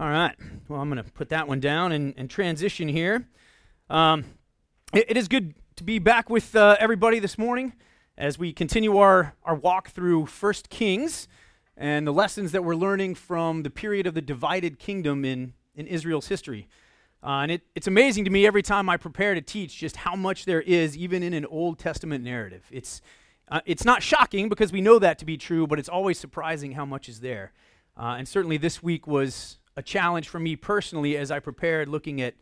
All right. Well, I'm going to put that one down and, and transition here. Um, it, it is good to be back with uh, everybody this morning as we continue our, our walk through First Kings and the lessons that we're learning from the period of the divided kingdom in, in Israel's history. Uh, and it, it's amazing to me every time I prepare to teach just how much there is, even in an Old Testament narrative. It's, uh, it's not shocking because we know that to be true, but it's always surprising how much is there. Uh, and certainly this week was a challenge for me personally as I prepared looking at,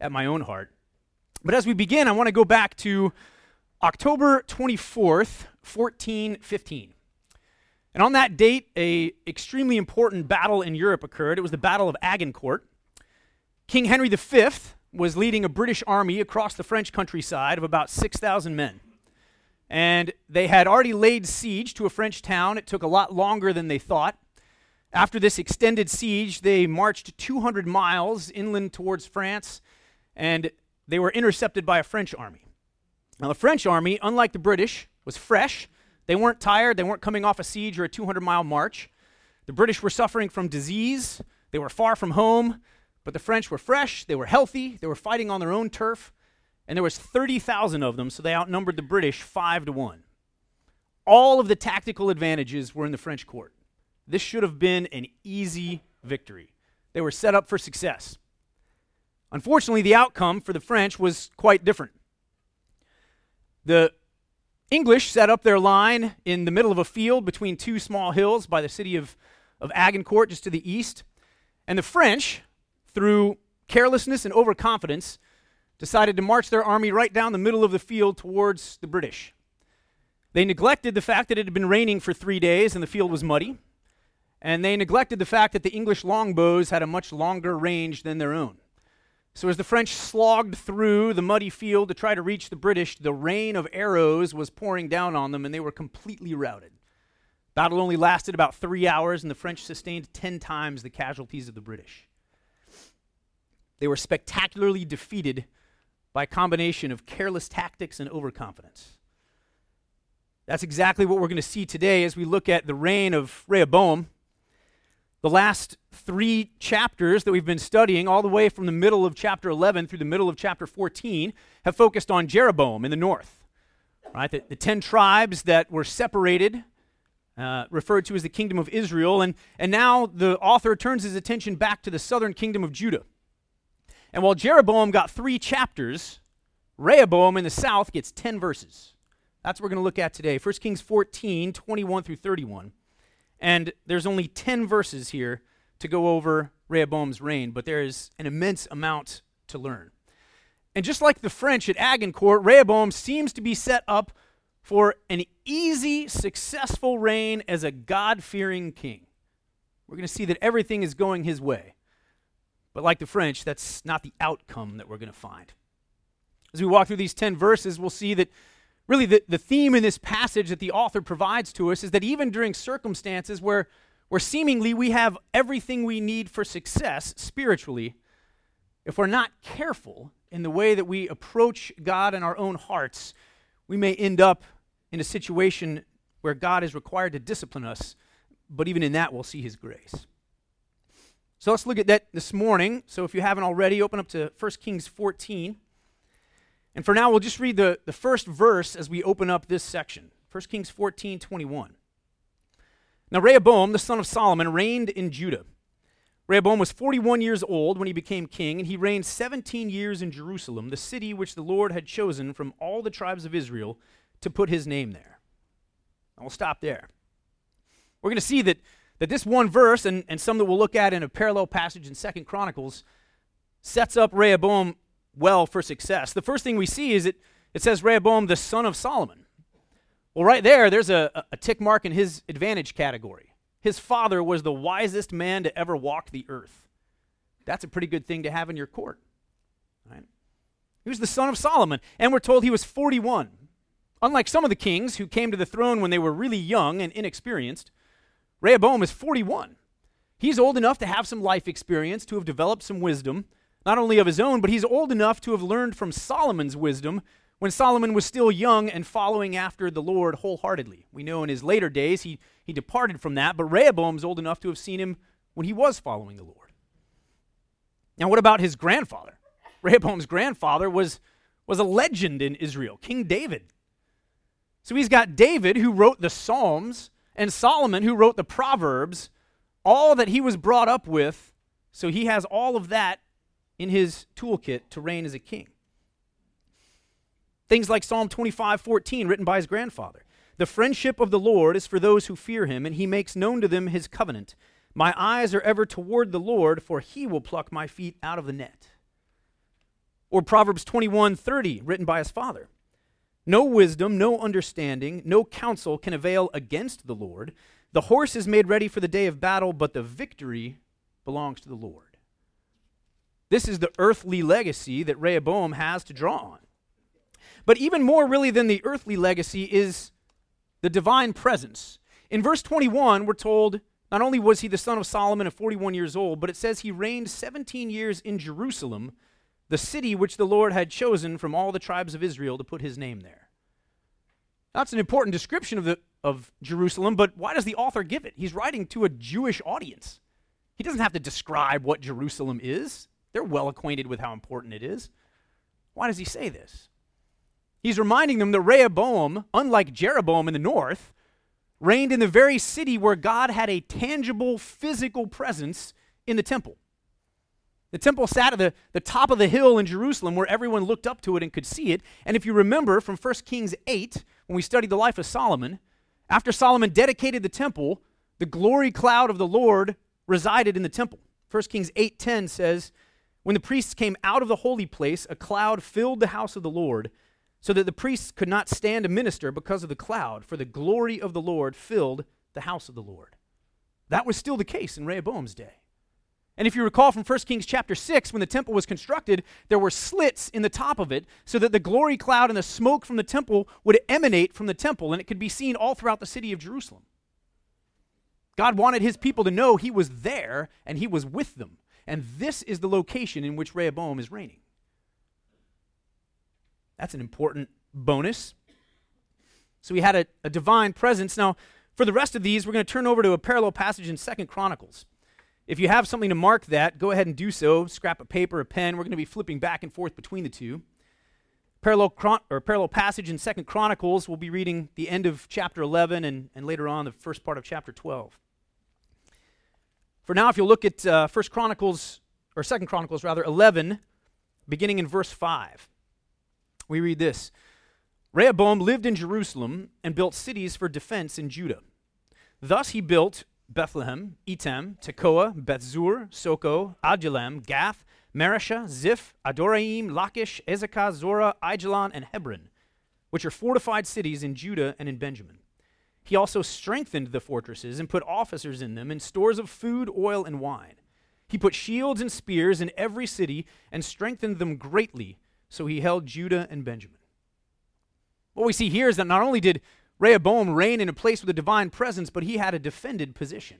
at my own heart. But as we begin, I want to go back to October 24th, 1415. And on that date, a extremely important battle in Europe occurred. It was the Battle of Agincourt. King Henry V was leading a British army across the French countryside of about 6,000 men. And they had already laid siege to a French town. It took a lot longer than they thought. After this extended siege, they marched 200 miles inland towards France, and they were intercepted by a French army. Now, the French army, unlike the British, was fresh. They weren't tired, they weren't coming off a siege or a 200 mile march. The British were suffering from disease, they were far from home, but the French were fresh, they were healthy, they were fighting on their own turf, and there was 30,000 of them, so they outnumbered the British 5 to 1. All of the tactical advantages were in the French court. This should have been an easy victory. They were set up for success. Unfortunately, the outcome for the French was quite different. The English set up their line in the middle of a field between two small hills by the city of, of Agincourt, just to the east. And the French, through carelessness and overconfidence, decided to march their army right down the middle of the field towards the British. They neglected the fact that it had been raining for three days and the field was muddy and they neglected the fact that the English longbows had a much longer range than their own. So, as the French slogged through the muddy field to try to reach the British, the rain of arrows was pouring down on them, and they were completely routed. Battle only lasted about three hours, and the French sustained 10 times the casualties of the British. They were spectacularly defeated by a combination of careless tactics and overconfidence. That's exactly what we're going to see today as we look at the reign of Rehoboam the last three chapters that we've been studying, all the way from the middle of chapter 11 through the middle of chapter 14, have focused on Jeroboam in the north. Right? The, the ten tribes that were separated, uh, referred to as the kingdom of Israel. And, and now the author turns his attention back to the southern kingdom of Judah. And while Jeroboam got three chapters, Rehoboam in the south gets 10 verses. That's what we're going to look at today. 1 Kings 14, 21 through 31. And there's only 10 verses here to go over Rehoboam's reign, but there is an immense amount to learn. And just like the French at Agincourt, Rehoboam seems to be set up for an easy, successful reign as a God fearing king. We're going to see that everything is going his way. But like the French, that's not the outcome that we're going to find. As we walk through these 10 verses, we'll see that really the, the theme in this passage that the author provides to us is that even during circumstances where, where seemingly we have everything we need for success spiritually, if we're not careful in the way that we approach God in our own hearts, we may end up in a situation where God is required to discipline us, but even in that, we'll see His grace. So let's look at that this morning. So if you haven't already, open up to 1 Kings 14. And for now, we'll just read the, the first verse as we open up this section 1 Kings 14 21. Now, Rehoboam, the son of Solomon, reigned in Judah. Rehoboam was 41 years old when he became king, and he reigned 17 years in Jerusalem, the city which the Lord had chosen from all the tribes of Israel to put his name there. And we'll stop there. We're going to see that, that this one verse, and, and some that we'll look at in a parallel passage in Second Chronicles, sets up Rehoboam well for success. The first thing we see is it, it says Rehoboam, the son of Solomon. Well, right there, there's a, a tick mark in his advantage category. His father was the wisest man to ever walk the earth. That's a pretty good thing to have in your court. Right? He was the son of Solomon, and we're told he was 41. Unlike some of the kings who came to the throne when they were really young and inexperienced, Rehoboam is 41. He's old enough to have some life experience, to have developed some wisdom, not only of his own, but he's old enough to have learned from Solomon's wisdom when Solomon was still young and following after the Lord wholeheartedly. We know in his later days he, he departed from that, but Rehoboam's old enough to have seen him when he was following the Lord. Now, what about his grandfather? Rehoboam's grandfather was, was a legend in Israel, King David. So he's got David, who wrote the Psalms, and Solomon, who wrote the Proverbs, all that he was brought up with. So he has all of that in his toolkit to reign as a king. Things like Psalm 25 14, written by his grandfather. The friendship of the Lord is for those who fear him, and he makes known to them his covenant. My eyes are ever toward the Lord, for he will pluck my feet out of the net. Or Proverbs 21 30, written by his father. No wisdom, no understanding, no counsel can avail against the Lord. The horse is made ready for the day of battle, but the victory belongs to the Lord. This is the earthly legacy that Rehoboam has to draw on. But even more, really, than the earthly legacy is the divine presence. In verse 21, we're told not only was he the son of Solomon at 41 years old, but it says he reigned 17 years in Jerusalem, the city which the Lord had chosen from all the tribes of Israel to put his name there. That's an important description of, the, of Jerusalem, but why does the author give it? He's writing to a Jewish audience. He doesn't have to describe what Jerusalem is, they're well acquainted with how important it is. Why does he say this? He's reminding them that Rehoboam, unlike Jeroboam in the north, reigned in the very city where God had a tangible physical presence in the temple. The temple sat at the, the top of the hill in Jerusalem where everyone looked up to it and could see it. And if you remember from 1 Kings 8, when we studied the life of Solomon, after Solomon dedicated the temple, the glory cloud of the Lord resided in the temple. 1 Kings 8:10 says, "When the priests came out of the holy place, a cloud filled the house of the Lord, so that the priests could not stand to minister because of the cloud, for the glory of the Lord filled the house of the Lord. That was still the case in Rehoboam's day. And if you recall from 1 Kings chapter 6, when the temple was constructed, there were slits in the top of it so that the glory cloud and the smoke from the temple would emanate from the temple, and it could be seen all throughout the city of Jerusalem. God wanted his people to know he was there and he was with them. And this is the location in which Rehoboam is reigning. That's an important bonus. So we had a, a divine presence. Now, for the rest of these, we're going to turn over to a parallel passage in Second Chronicles. If you have something to mark that, go ahead and do so. Scrap a paper, a pen. We're going to be flipping back and forth between the two. Parallel, chron- or parallel passage in Second Chronicles, we'll be reading the end of chapter 11 and, and later on the first part of chapter 12. For now, if you'll look at uh, First Chronicles, or Second Chronicles rather, 11, beginning in verse 5 we read this Rehoboam lived in Jerusalem and built cities for defense in Judah. Thus he built Bethlehem, Etam, Tekoa, Bethzur, Soko, Adullam, Gath, Mareshah, Ziph, Adoraim, Lachish, Azekah, Zorah, Aijalon, and Hebron, which are fortified cities in Judah and in Benjamin. He also strengthened the fortresses and put officers in them and stores of food, oil, and wine. He put shields and spears in every city and strengthened them greatly so he held Judah and Benjamin. What we see here is that not only did Rehoboam reign in a place with a divine presence, but he had a defended position.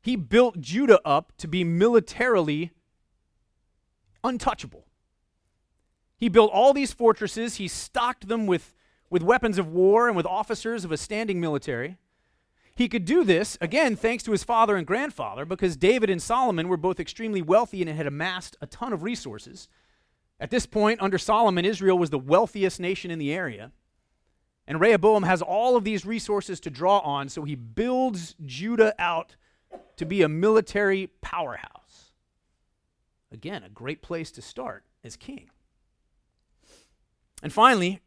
He built Judah up to be militarily untouchable. He built all these fortresses, he stocked them with, with weapons of war and with officers of a standing military. He could do this, again, thanks to his father and grandfather, because David and Solomon were both extremely wealthy and had amassed a ton of resources. At this point, under Solomon, Israel was the wealthiest nation in the area. And Rehoboam has all of these resources to draw on, so he builds Judah out to be a military powerhouse. Again, a great place to start as king. And finally,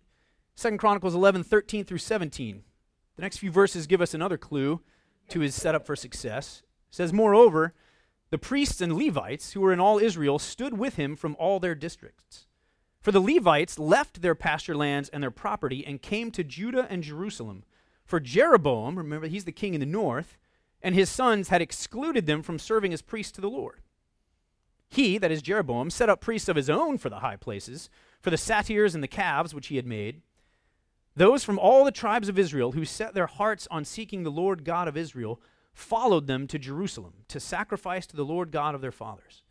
2 Chronicles 11, 13 through 17. The next few verses give us another clue to his setup for success. It says, Moreover, the priests and Levites, who were in all Israel, stood with him from all their districts. For the Levites left their pasture lands and their property and came to Judah and Jerusalem. For Jeroboam, remember, he's the king in the north, and his sons had excluded them from serving as priests to the Lord. He, that is Jeroboam, set up priests of his own for the high places, for the satyrs and the calves which he had made. Those from all the tribes of Israel who set their hearts on seeking the Lord God of Israel followed them to Jerusalem to sacrifice to the Lord God of their fathers.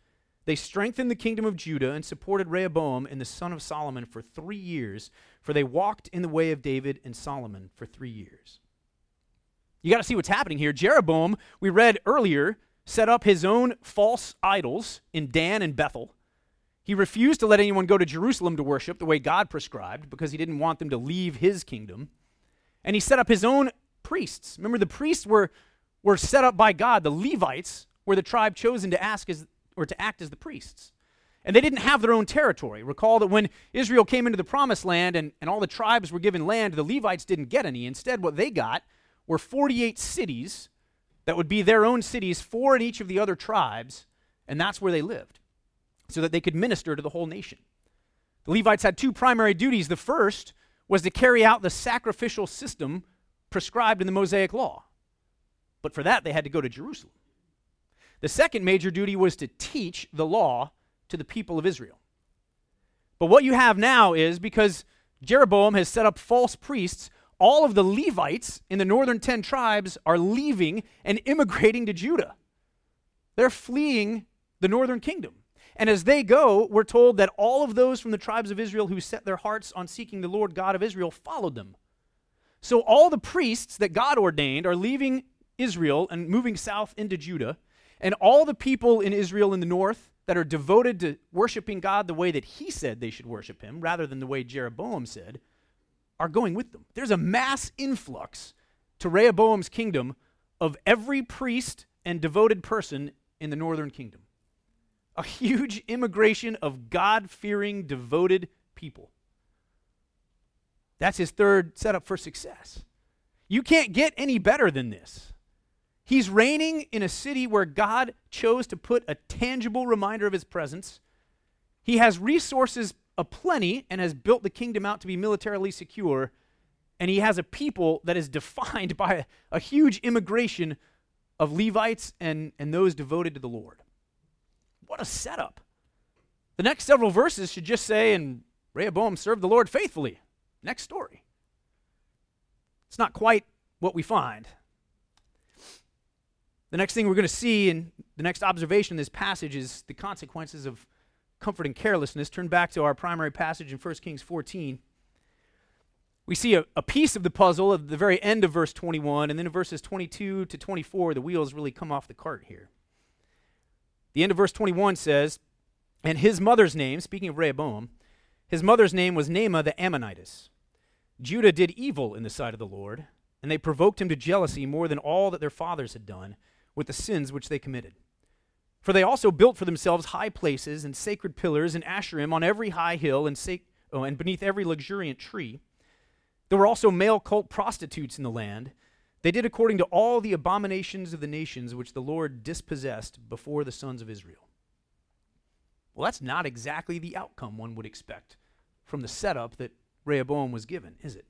They strengthened the kingdom of Judah and supported Rehoboam and the son of Solomon for three years, for they walked in the way of David and Solomon for three years. You got to see what's happening here. Jeroboam, we read earlier, set up his own false idols in Dan and Bethel. He refused to let anyone go to Jerusalem to worship the way God prescribed because he didn't want them to leave his kingdom. And he set up his own priests. Remember, the priests were, were set up by God. The Levites were the tribe chosen to ask as, or to act as the priests. And they didn't have their own territory. Recall that when Israel came into the promised land and, and all the tribes were given land, the Levites didn't get any. Instead, what they got were 48 cities that would be their own cities, four in each of the other tribes, and that's where they lived so that they could minister to the whole nation. The Levites had two primary duties. The first was to carry out the sacrificial system prescribed in the Mosaic Law. But for that, they had to go to Jerusalem. The second major duty was to teach the law to the people of Israel. But what you have now is because Jeroboam has set up false priests, all of the Levites in the northern 10 tribes are leaving and immigrating to Judah. They're fleeing the northern kingdom. And as they go, we're told that all of those from the tribes of Israel who set their hearts on seeking the Lord God of Israel followed them. So all the priests that God ordained are leaving Israel and moving south into Judah. And all the people in Israel in the north that are devoted to worshiping God the way that he said they should worship him, rather than the way Jeroboam said, are going with them. There's a mass influx to Rehoboam's kingdom of every priest and devoted person in the northern kingdom a huge immigration of God fearing, devoted people. That's his third setup for success. You can't get any better than this. He's reigning in a city where God chose to put a tangible reminder of his presence. He has resources aplenty and has built the kingdom out to be militarily secure. And he has a people that is defined by a, huge immigration of Levites and, and those devoted to the Lord. What a setup. The next several verses should just say, and Rehoboam served the Lord faithfully. Next story. It's not quite what we find. The next thing we're going to see in the next observation in this passage is the consequences of comfort and carelessness. Turn back to our primary passage in 1 Kings 14. We see a, a piece of the puzzle at the very end of verse 21, and then in verses 22 to 24, the wheels really come off the cart here. The end of verse 21 says, And his mother's name, speaking of Rehoboam, his mother's name was Naamah the Ammonitess. Judah did evil in the sight of the Lord, and they provoked him to jealousy more than all that their fathers had done with the sins which they committed. For they also built for themselves high places and sacred pillars and asherim on every high hill and, sac- oh, and beneath every luxuriant tree. There were also male cult prostitutes in the land they did according to all the abominations of the nations which the Lord dispossessed before the sons of Israel. Well, that's not exactly the outcome one would expect from the setup that Rehoboam was given, is it?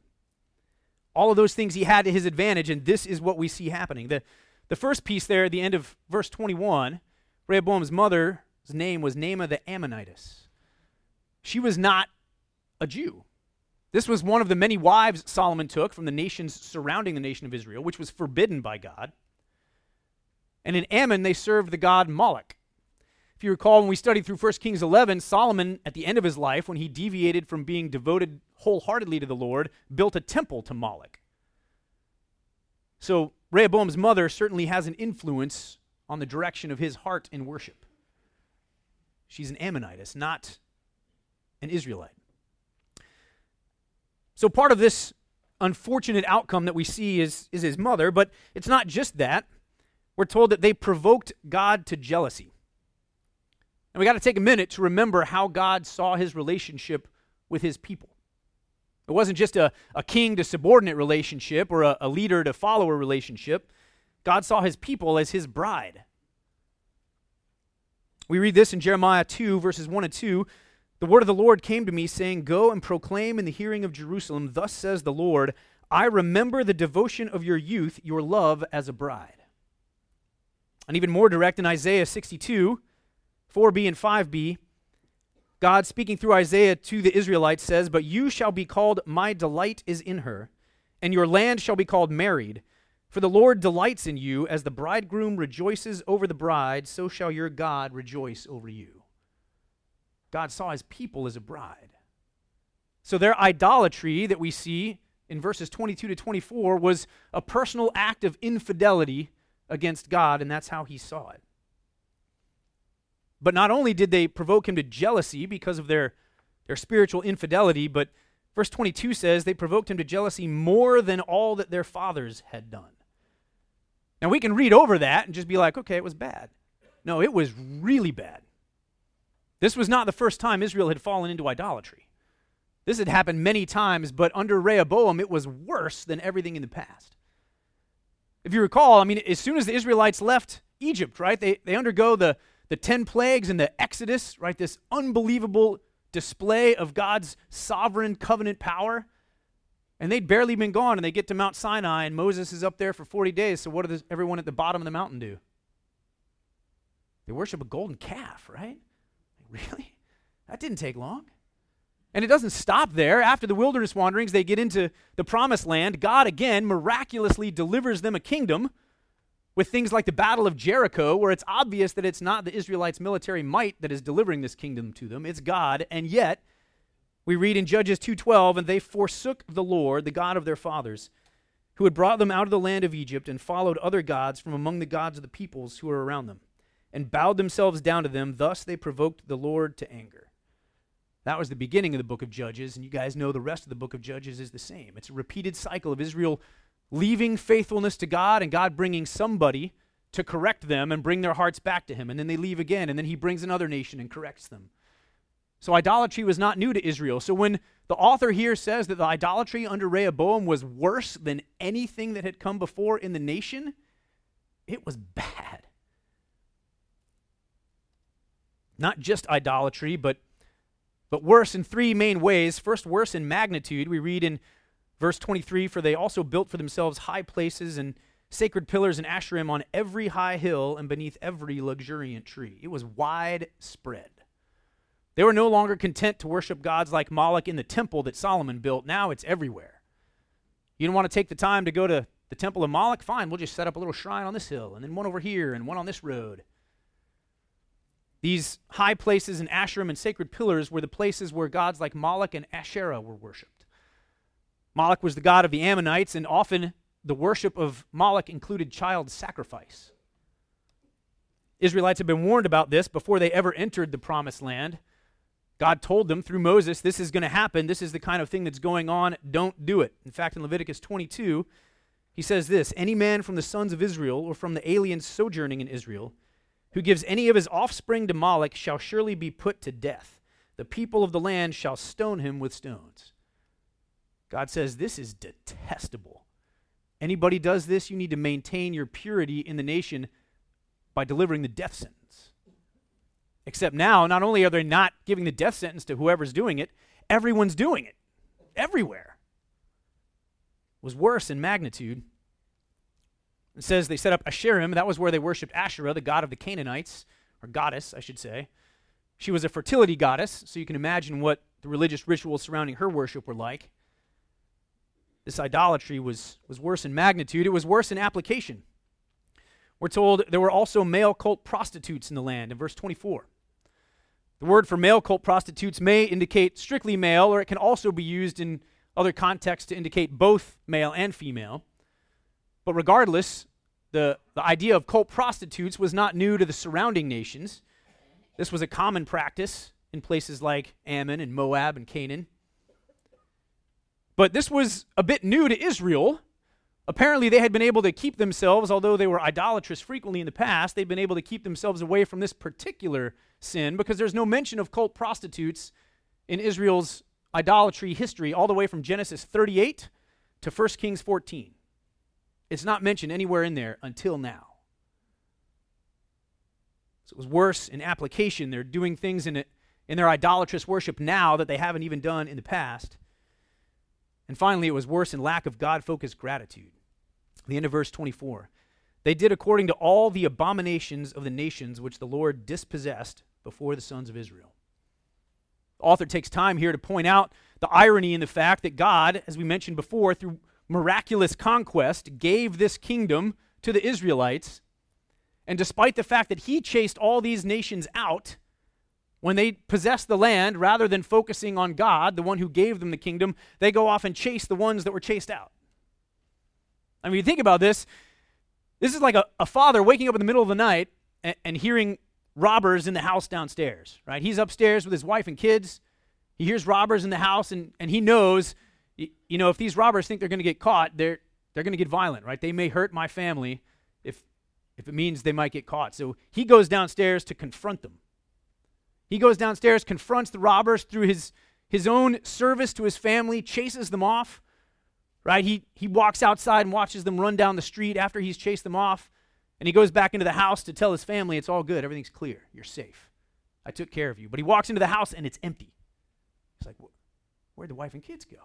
All of those things he had to his advantage, and this is what we see happening. The, the first piece there at the end of verse 21, Rehoboam's mother's name was Naamah the Ammonitess. She was not a Jew. This was one of the many wives Solomon took from the nations surrounding the nation of Israel, which was forbidden by God. And in Ammon, they served the god Moloch. If you recall, when we studied through 1 Kings 11, Solomon, at the end of his life, when he deviated from being devoted wholeheartedly to the Lord, built a temple to Moloch. So Rehoboam's mother certainly has an influence on the direction of his heart in worship. She's an Ammonitess, not an Israelite. So part of this unfortunate outcome that we see is, is his mother, but it's not just that. We're told that they provoked God to jealousy. And we got to take a minute to remember how God saw his relationship with his people. It wasn't just a, a king to subordinate relationship or a, a leader to follower relationship. God saw his people as his bride. We read this in Jeremiah 2, verses 1 and 2. The word of the Lord came to me, saying, Go and proclaim in the hearing of Jerusalem, Thus says the Lord, I remember the devotion of your youth, your love as a bride. And even more direct in Isaiah 62, 4b and 5b, God speaking through Isaiah to the Israelites says, But you shall be called, My delight is in her, and your land shall be called married. For the Lord delights in you, as the bridegroom rejoices over the bride, so shall your God rejoice over you. God saw his people as a bride. So their idolatry that we see in verses 22 to 24 was a personal act of infidelity against God, and that's how he saw it. But not only did they provoke him to jealousy because of their, their spiritual infidelity, but verse 22 says they provoked him to jealousy more than all that their fathers had done. Now we can read over that and just be like, okay, it was bad. No, it was really bad. This was not the first time Israel had fallen into idolatry. This had happened many times, but under Rehoboam, it was worse than everything in the past. If you recall, I mean, as soon as the Israelites left Egypt, right, they, they undergo the, the 10 plagues and the Exodus, right, this unbelievable display of God's sovereign covenant power. And they'd barely been gone, and they get to Mount Sinai, and Moses is up there for 40 days. So, what does everyone at the bottom of the mountain do? They worship a golden calf, right? Really? That didn't take long. And it doesn't stop there. After the wilderness wanderings, they get into the promised land. God again miraculously delivers them a kingdom with things like the Battle of Jericho, where it's obvious that it's not the Israelites' military might that is delivering this kingdom to them, it's God. And yet, we read in Judges 2:12, and they forsook the Lord, the God of their fathers, who had brought them out of the land of Egypt, and followed other gods from among the gods of the peoples who were around them, and bowed themselves down to them. Thus they provoked the Lord to anger. That was the beginning of the book of Judges, and you guys know the rest of the book of Judges is the same. It's a repeated cycle of Israel leaving faithfulness to God and God bringing somebody to correct them and bring their hearts back to Him. And then they leave again, and then He brings another nation and corrects them. So idolatry was not new to Israel. So when the author here says that the idolatry under Rehoboam was worse than anything that had come before in the nation, it was bad. Not just idolatry, but but worse in three main ways. First, worse in magnitude. We read in Verse 23 For they also built for themselves high places and sacred pillars and Asherim on every high hill and beneath every luxuriant tree. It was widespread. They were no longer content to worship gods like Moloch in the temple that Solomon built. Now it's everywhere. You don't want to take the time to go to the temple of Moloch? Fine, we'll just set up a little shrine on this hill, and then one over here, and one on this road. These high places and Asherim and sacred pillars were the places where gods like Moloch and Asherah were worshipped. Moloch was the god of the Ammonites, and often the worship of Moloch included child sacrifice. Israelites had been warned about this before they ever entered the promised land. God told them through Moses, this is going to happen. This is the kind of thing that's going on. Don't do it. In fact, in Leviticus 22, he says this Any man from the sons of Israel or from the aliens sojourning in Israel who gives any of his offspring to Moloch shall surely be put to death. The people of the land shall stone him with stones. God says this is detestable. Anybody does this, you need to maintain your purity in the nation by delivering the death sentence. Except now, not only are they not giving the death sentence to whoever's doing it, everyone's doing it. Everywhere. It was worse in magnitude. It says they set up Asherim. That was where they worshipped Asherah, the god of the Canaanites, or goddess, I should say. She was a fertility goddess, so you can imagine what the religious rituals surrounding her worship were like. This idolatry was, was worse in magnitude, it was worse in application. We're told there were also male cult prostitutes in the land in verse 24. The word for male cult prostitutes may indicate strictly male, or it can also be used in other contexts to indicate both male and female. But regardless, the, the idea of cult prostitutes was not new to the surrounding nations. This was a common practice in places like Ammon and Moab and Canaan. But this was a bit new to Israel. Apparently, they had been able to keep themselves, although they were idolatrous frequently in the past, they'd been able to keep themselves away from this particular sin because there's no mention of cult prostitutes in Israel's idolatry history all the way from Genesis 38 to 1 Kings 14. It's not mentioned anywhere in there until now. So it was worse in application. They're doing things in, it, in their idolatrous worship now that they haven't even done in the past. And finally, it was worse in lack of God focused gratitude. The end of verse 24. They did according to all the abominations of the nations which the Lord dispossessed before the sons of Israel. The author takes time here to point out the irony in the fact that God, as we mentioned before, through miraculous conquest, gave this kingdom to the Israelites. And despite the fact that he chased all these nations out, when they possess the land, rather than focusing on God, the one who gave them the kingdom, they go off and chase the ones that were chased out. I mean, you think about this. This is like a, a father waking up in the middle of the night and, and hearing robbers in the house downstairs, right? He's upstairs with his wife and kids. He hears robbers in the house, and, and he knows, you know, if these robbers think they're going to get caught, they're, they're going to get violent, right? They may hurt my family if, if it means they might get caught. So he goes downstairs to confront them. He goes downstairs, confronts the robbers through his, his own service to his family, chases them off, right? He, he walks outside and watches them run down the street after he's chased them off. And he goes back into the house to tell his family it's all good, everything's clear, you're safe. I took care of you. But he walks into the house and it's empty. He's like, where'd the wife and kids go?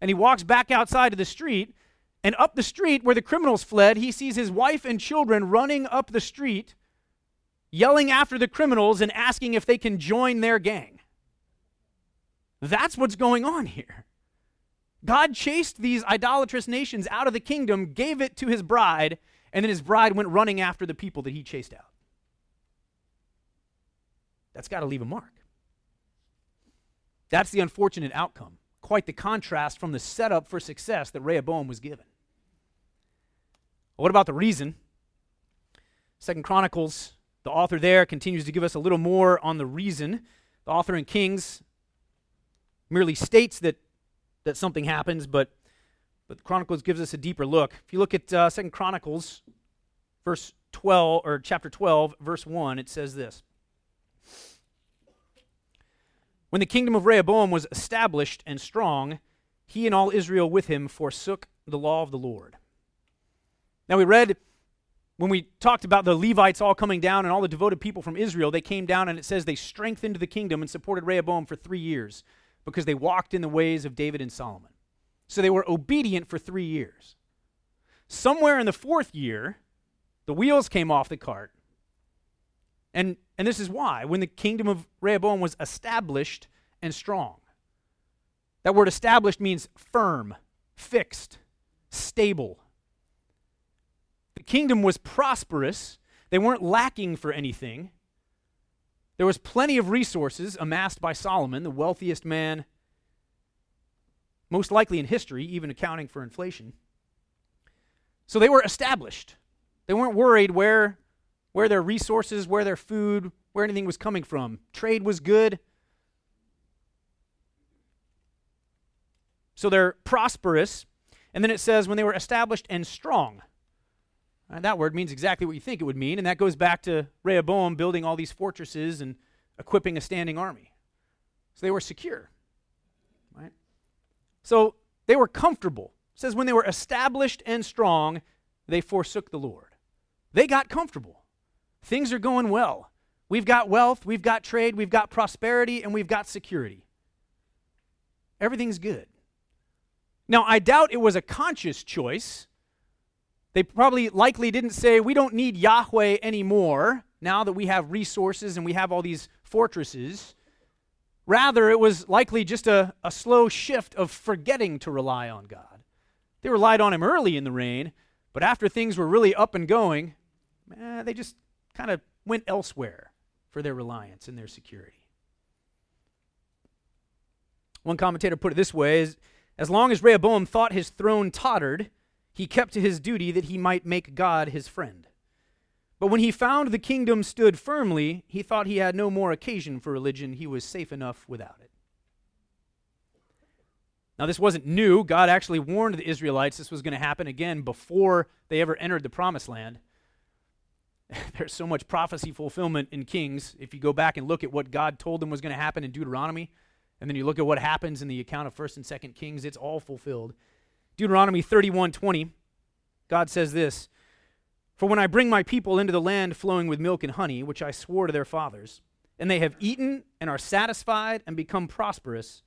And he walks back outside to the street, and up the street where the criminals fled, he sees his wife and children running up the street, yelling after the criminals and asking if they can join their gang. That's what's going on here. God chased these idolatrous nations out of the kingdom, gave it to his bride, and then his bride went running after the people that he chased out. That's got to leave a mark. That's the unfortunate outcome. Quite the contrast from the setup for success that Rehoboam was given. what about the reason? Second Chronicles, the author there continues to give us a little more on the reason. The author in Kings merely states that, that something happens, but, but Chronicles gives us a deeper look. If you look at uh, Second Chronicles, verse 12, or chapter 12, verse 1, it says this. When the kingdom of Rehoboam was established and strong, he and all Israel with him forsook the law of the Lord. Now we read when we talked about the Levites all coming down and all the devoted people from Israel, they came down and it says they strengthened the kingdom and supported Rehoboam for three years because they walked in the ways of David and Solomon. So they were obedient for three years. Somewhere in the fourth year, the wheels came off the cart and, and this is why, when the kingdom of Rehoboam was established and strong, that word established means firm, fixed, stable. The kingdom was prosperous, they weren't lacking for anything. There was plenty of resources amassed by Solomon, the wealthiest man, most likely in history, even accounting for inflation. So they were established. They weren't worried where where their resources, where their food, where anything was coming from. Trade was good. So they're prosperous. And then it says when they were established and strong. And that word means exactly what you think it would mean. And that goes back to Rehoboam building all these fortresses and equipping a standing army. So they were secure. Right? So they were comfortable. It says when they were established and strong, they forsook the Lord. They got comfortable. Things are going well. We've got wealth, we've got trade, we've got prosperity, and we've got security. Everything's good. Now, I doubt it was a conscious choice. They probably likely didn't say, We don't need Yahweh anymore now that we have resources and we have all these fortresses. Rather, it was likely just a, a slow shift of forgetting to rely on God. They relied on Him early in the reign, but after things were really up and going, eh, they just kind of went elsewhere for their reliance and their security. One commentator put it this way as, as long as Rehoboam thought his throne tottered, he kept to his duty that he might make God his friend. But when he found the kingdom stood firmly, he thought he had no more occasion for religion. He was safe enough without it. Now, this wasn't new. God actually warned the Israelites this was going to happen again before they ever entered the promised land. there's so much prophecy fulfillment in Kings. If you go back and look at what God told them was going to happen in Deuteronomy, and then you look at what happens in the account of 1st and 2nd Kings, it's all fulfilled. Deuteronomy 31:20, God says this, "For when I bring my people into the land flowing with milk and honey, which I swore to their fathers, and they have eaten and are satisfied and become prosperous,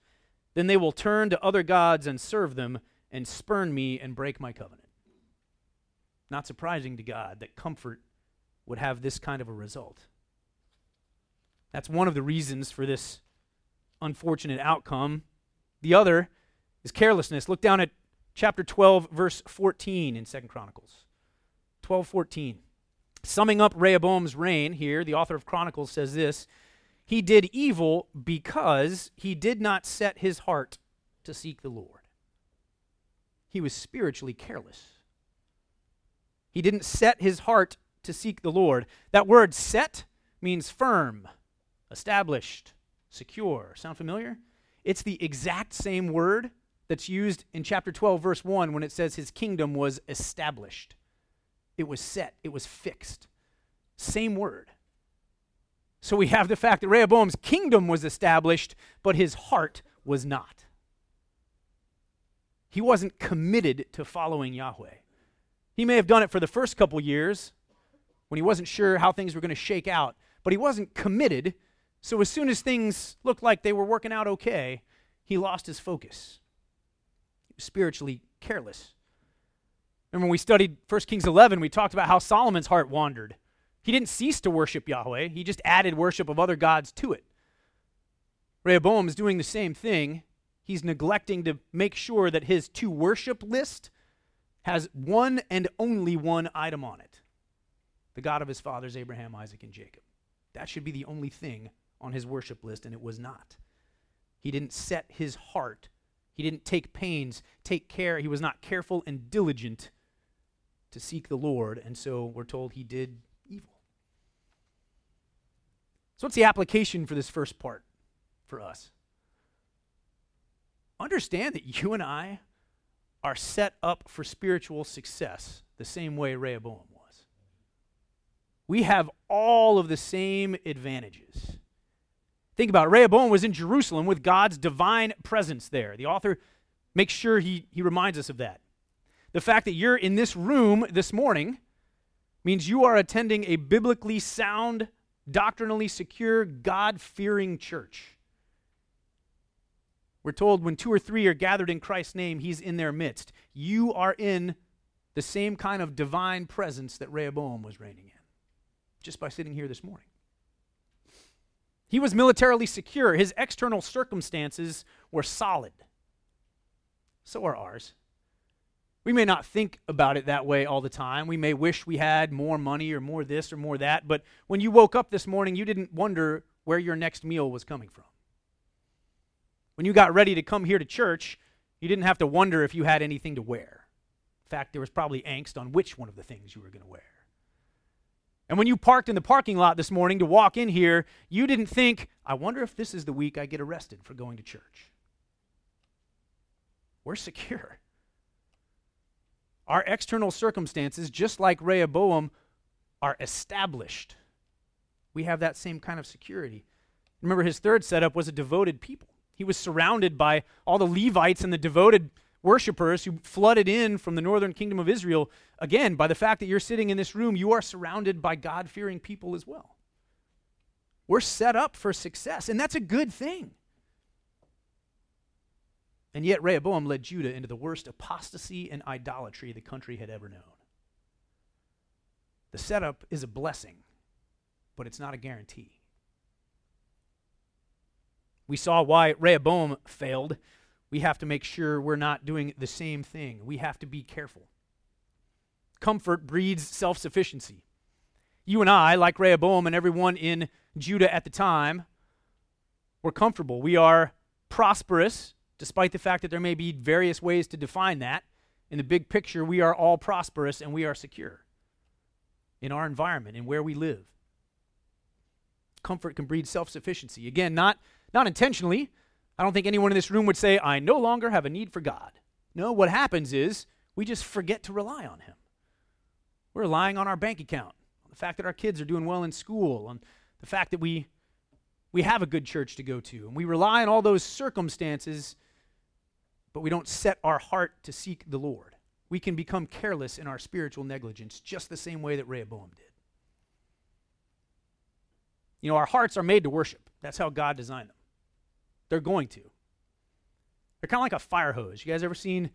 then they will turn to other gods and serve them and spurn me and break my covenant." Not surprising to God that comfort would have this kind of a result. That's one of the reasons for this unfortunate outcome. The other is carelessness. Look down at chapter 12 verse 14 in 2nd Chronicles. 12:14. Summing up Rehoboam's reign here, the author of Chronicles says this, he did evil because he did not set his heart to seek the Lord. He was spiritually careless. He didn't set his heart to seek the Lord. That word set means firm, established, secure. Sound familiar? It's the exact same word that's used in chapter 12, verse 1, when it says his kingdom was established. It was set, it was fixed. Same word. So we have the fact that Rehoboam's kingdom was established, but his heart was not. He wasn't committed to following Yahweh. He may have done it for the first couple years when he wasn't sure how things were going to shake out, but he wasn't committed. So as soon as things looked like they were working out okay, he lost his focus. He was spiritually careless. Remember when we studied 1 Kings 11, we talked about how Solomon's heart wandered. He didn't cease to worship Yahweh, he just added worship of other gods to it. Rehoboam is doing the same thing. He's neglecting to make sure that his to worship list has one and only one item on it the God of his fathers, Abraham, Isaac, and Jacob. That should be the only thing on his worship list, and it was not. He didn't set his heart, he didn't take pains, take care. He was not careful and diligent to seek the Lord, and so we're told he did evil. So, what's the application for this first part for us? Understand that you and I are set up for spiritual success the same way Rehoboam. We have all of the same advantages. Think about it. Rehoboam was in Jerusalem with God's divine presence there. The author makes sure he, he reminds us of that. The fact that you're in this room this morning means you are attending a biblically sound, doctrinally secure, God fearing church. We're told when two or three are gathered in Christ's name, he's in their midst. You are in the same kind of divine presence that Rehoboam was reigning in just by sitting here this morning. He was militarily secure, his external circumstances were solid. So are ours. We may not think about it that way all the time. We may wish we had more money or more this or more that, but when you woke up this morning, you didn't wonder where your next meal was coming from. When you got ready to come here to church, you didn't have to wonder if you had anything to wear. In fact, there was probably angst on which one of the things you were going to wear. And when you parked in the parking lot this morning to walk in here, you didn't think, I wonder if this is the week I get arrested for going to church. We're secure. Our external circumstances, just like Rehoboam, are established. We have that same kind of security. Remember, his third setup was a devoted people. He was surrounded by all the Levites and the devoted worshipers who flooded in from the northern kingdom of Israel. Again, by the fact that you're sitting in this room, you are surrounded by God fearing people as well. We're set up for success, and that's a good thing. And yet, Rehoboam led Judah into the worst apostasy and idolatry the country had ever known. The setup is a blessing, but it's not a guarantee. We saw why Rehoboam failed. We have to make sure we're not doing the same thing. We have to be careful. Comfort breeds self sufficiency. You and I, like Rehoboam and everyone in Judah at the time, were comfortable. We are prosperous, despite the fact that there may be various ways to define that. In the big picture, we are all prosperous and we are secure in our environment and where we live. Comfort can breed self sufficiency. Again, not not intentionally. I don't think anyone in this room would say, I no longer have a need for God. No, what happens is we just forget to rely on Him. We're relying on our bank account, on the fact that our kids are doing well in school, on the fact that we, we have a good church to go to. And we rely on all those circumstances, but we don't set our heart to seek the Lord. We can become careless in our spiritual negligence, just the same way that Rehoboam did. You know, our hearts are made to worship. That's how God designed them. They're going to. They're kind of like a fire hose. You guys ever seen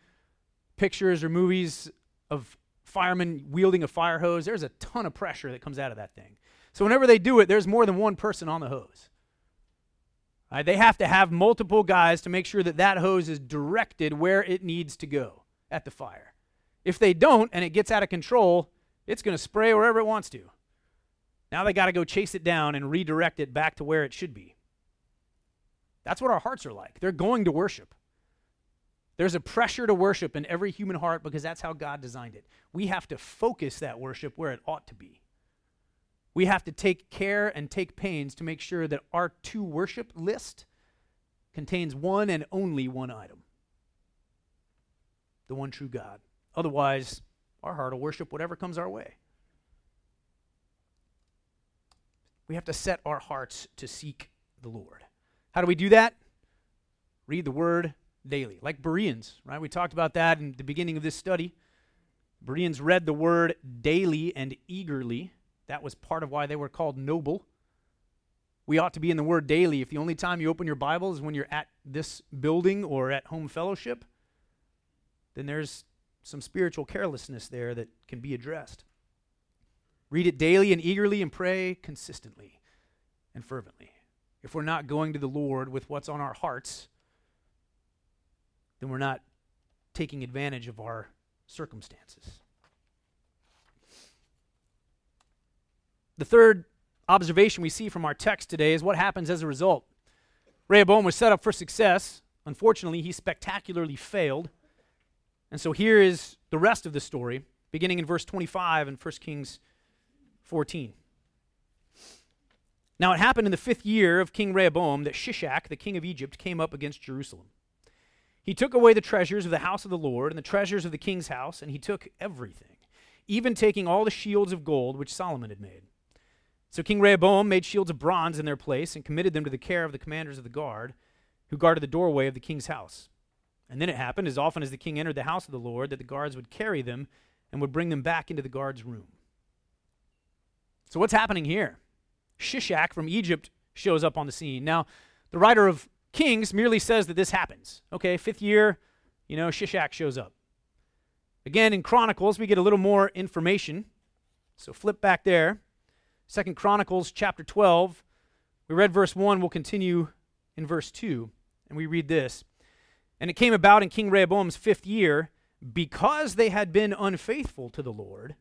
pictures or movies of firemen wielding a fire hose? There's a ton of pressure that comes out of that thing. So whenever they do it, there's more than one person on the hose. Right, they have to have multiple guys to make sure that that hose is directed where it needs to go at the fire. If they don't and it gets out of control, it's going to spray wherever it wants to. Now they got to go chase it down and redirect it back to where it should be. That's what our hearts are like. They're going to worship. There's a pressure to worship in every human heart because that's how God designed it. We have to focus that worship where it ought to be. we have to take care and take pains to make sure that our to worship list contains one and only one item the one true God. Otherwise, our heart will worship whatever comes our way. We have to set our hearts to seek the Lord. How do we do that? Read the word daily, like Bereans, right? We talked about that in the beginning of this study. Bereans read the word daily and eagerly. That was part of why they were called noble. We ought to be in the word daily. If the only time you open your Bible is when you're at this building or at home fellowship, then there's some spiritual carelessness there that can be addressed. Read it daily and eagerly and pray consistently and fervently. If we're not going to the Lord with what's on our hearts, then we're not taking advantage of our circumstances. The third observation we see from our text today is what happens as a result. Rehoboam was set up for success. Unfortunately, he spectacularly failed. And so here is the rest of the story, beginning in verse 25 in 1 Kings 14. Now it happened in the fifth year of King Rehoboam that Shishak, the king of Egypt, came up against Jerusalem. He took away the treasures of the house of the Lord and the treasures of the king's house, and he took everything, even taking all the shields of gold which Solomon had made. So King Rehoboam made shields of bronze in their place and committed them to the care of the commanders of the guard, who guarded the doorway of the king's house. And then it happened, as often as the king entered the house of the Lord, that the guards would carry them and would bring them back into the guard's room. So, what's happening here? Shishak from Egypt shows up on the scene. Now, the writer of Kings merely says that this happens. Okay, fifth year, you know, Shishak shows up. Again, in Chronicles, we get a little more information. So, flip back there. Second Chronicles chapter 12. We read verse 1. We'll continue in verse 2. And we read this. And it came about in King Rehoboam's fifth year, because they had been unfaithful to the Lord,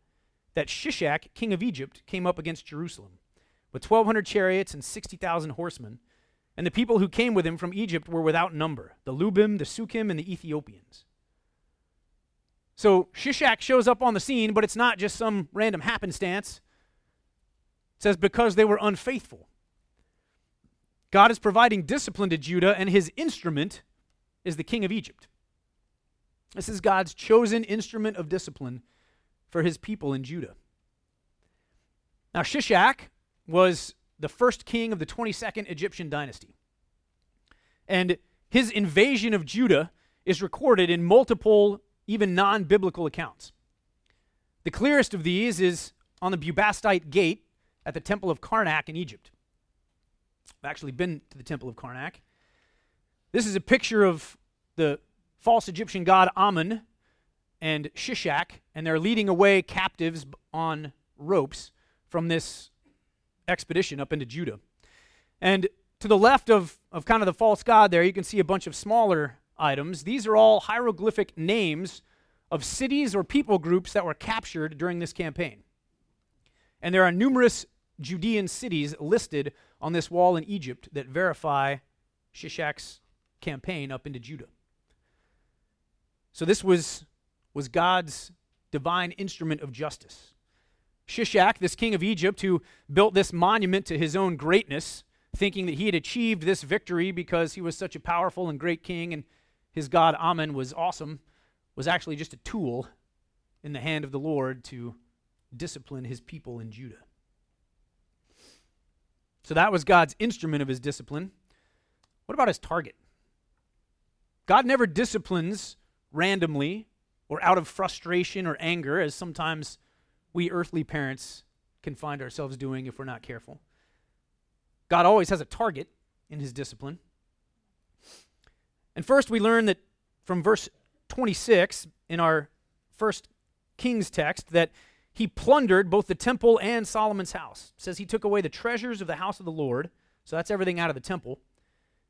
that Shishak, king of Egypt, came up against Jerusalem with 1,200 chariots and 60,000 horsemen. And the people who came with him from Egypt were without number the Lubim, the Sukkim, and the Ethiopians. So Shishak shows up on the scene, but it's not just some random happenstance. It says, because they were unfaithful. God is providing discipline to Judah, and his instrument is the king of Egypt. This is God's chosen instrument of discipline for his people in Judah. Now, Shishak was the first king of the 22nd Egyptian dynasty. And his invasion of Judah is recorded in multiple, even non biblical accounts. The clearest of these is on the Bubastite Gate at the Temple of Karnak in Egypt. I've actually been to the Temple of Karnak. This is a picture of the false Egyptian god Amun and Shishak, and they're leading away captives on ropes from this expedition up into Judah. And to the left of, of kind of the false god there, you can see a bunch of smaller items. These are all hieroglyphic names of cities or people groups that were captured during this campaign. And there are numerous Judean cities listed on this wall in Egypt that verify Shishak's campaign up into Judah. So this was, was God's divine instrument of justice. Shishak, this king of Egypt, who built this monument to his own greatness, thinking that he had achieved this victory because he was such a powerful and great king and his god Amun was awesome, was actually just a tool in the hand of the Lord to discipline his people in Judah. So that was God's instrument of his discipline. What about his target? God never disciplines randomly or out of frustration or anger, as sometimes we earthly parents can find ourselves doing if we're not careful. God always has a target in his discipline. And first, we learn that from verse 26 in our first King's text that he plundered both the temple and Solomon's house. It says he took away the treasures of the house of the Lord, so that's everything out of the temple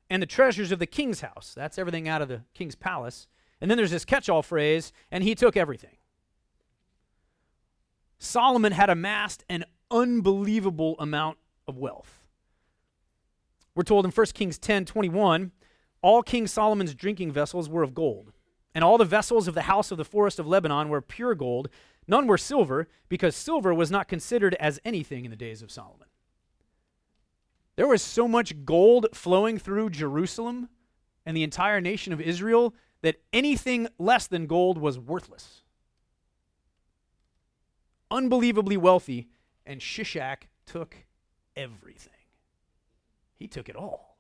and the treasures of the king's house. That's everything out of the king's palace. And then there's this catch all phrase, and he took everything. Solomon had amassed an unbelievable amount of wealth. We're told in 1 Kings 10 21, all King Solomon's drinking vessels were of gold, and all the vessels of the house of the forest of Lebanon were pure gold, None were silver, because silver was not considered as anything in the days of Solomon. There was so much gold flowing through Jerusalem and the entire nation of Israel that anything less than gold was worthless. Unbelievably wealthy, and Shishak took everything. He took it all.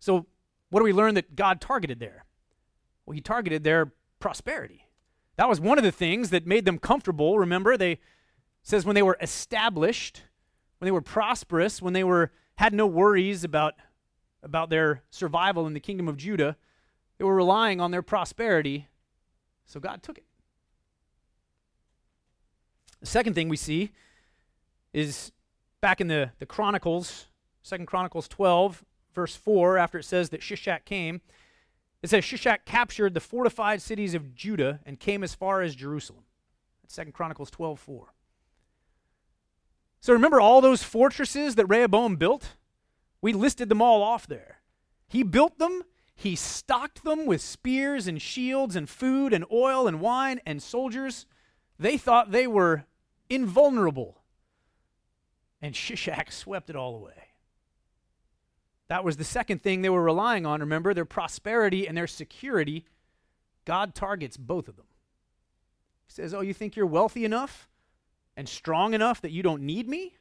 So, what do we learn that God targeted there? Well, He targeted their prosperity. That was one of the things that made them comfortable. Remember, they says when they were established, when they were prosperous, when they were had no worries about about their survival in the kingdom of Judah, they were relying on their prosperity. So God took it. The second thing we see is back in the, the Chronicles, Second Chronicles 12, verse 4, after it says that Shishak came, it says Shishak captured the fortified cities of Judah and came as far as Jerusalem. That's Second Chronicles 12, 4. So remember all those fortresses that Rehoboam built? We listed them all off there. He built them, he stocked them with spears and shields and food and oil and wine and soldiers. They thought they were invulnerable. And Shishak swept it all away. That was the second thing they were relying on. Remember, their prosperity and their security. God targets both of them. He says, Oh, you think you're wealthy enough and strong enough that you don't need me?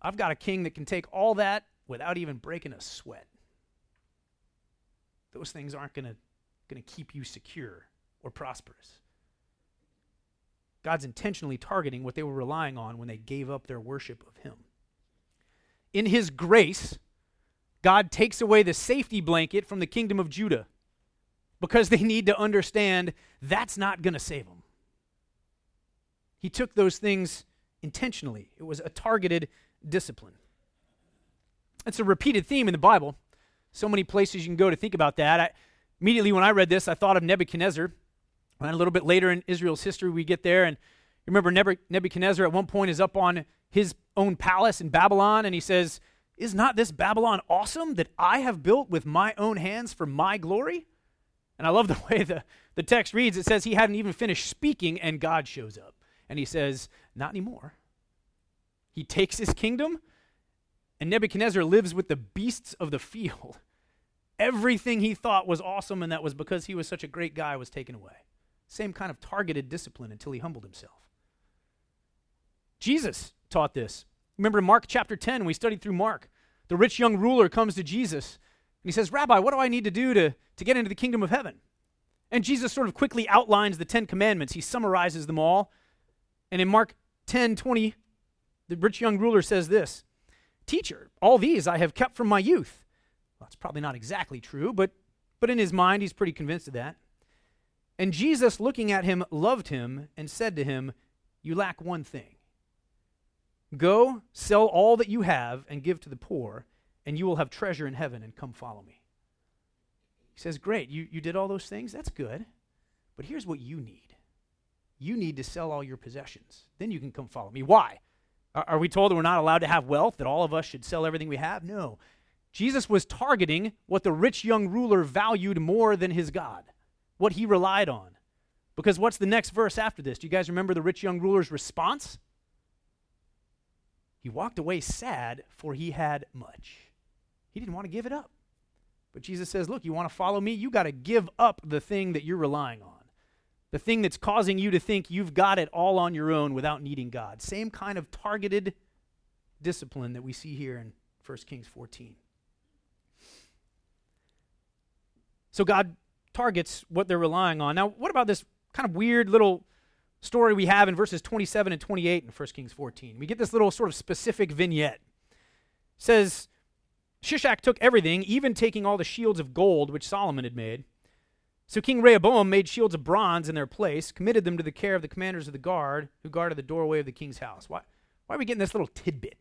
I've got a king that can take all that without even breaking a sweat. Those things aren't going to keep you secure or prosperous. God's intentionally targeting what they were relying on when they gave up their worship of Him. In His grace, God takes away the safety blanket from the kingdom of Judah because they need to understand that's not going to save them. He took those things intentionally, it was a targeted discipline. It's a repeated theme in the Bible. So many places you can go to think about that. I, immediately when I read this, I thought of Nebuchadnezzar. And a little bit later in Israel's history, we get there, and remember Nebuchadnezzar at one point is up on his own palace in Babylon, and he says, Is not this Babylon awesome that I have built with my own hands for my glory? And I love the way the, the text reads. It says he hadn't even finished speaking, and God shows up. And he says, Not anymore. He takes his kingdom, and Nebuchadnezzar lives with the beasts of the field. Everything he thought was awesome, and that was because he was such a great guy, was taken away. Same kind of targeted discipline until he humbled himself. Jesus taught this. Remember Mark chapter 10, we studied through Mark. The rich young ruler comes to Jesus and he says, Rabbi, what do I need to do to, to get into the kingdom of heaven? And Jesus sort of quickly outlines the Ten Commandments. He summarizes them all. And in Mark 10 20, the rich young ruler says this Teacher, all these I have kept from my youth. Well, that's probably not exactly true, but, but in his mind, he's pretty convinced of that. And Jesus, looking at him, loved him and said to him, You lack one thing. Go, sell all that you have and give to the poor, and you will have treasure in heaven, and come follow me. He says, Great, you, you did all those things? That's good. But here's what you need you need to sell all your possessions. Then you can come follow me. Why? Are, are we told that we're not allowed to have wealth, that all of us should sell everything we have? No. Jesus was targeting what the rich young ruler valued more than his God, what he relied on. Because what's the next verse after this? Do you guys remember the rich young ruler's response? He walked away sad, for he had much. He didn't want to give it up. But Jesus says, Look, you want to follow me? You got to give up the thing that you're relying on the thing that's causing you to think you've got it all on your own without needing God. Same kind of targeted discipline that we see here in 1 Kings 14. So God targets what they're relying on. Now, what about this kind of weird little story we have in verses 27 and 28 in 1 Kings 14? We get this little sort of specific vignette. It says, Shishak took everything, even taking all the shields of gold which Solomon had made. So King Rehoboam made shields of bronze in their place, committed them to the care of the commanders of the guard who guarded the doorway of the king's house. Why, why are we getting this little tidbit?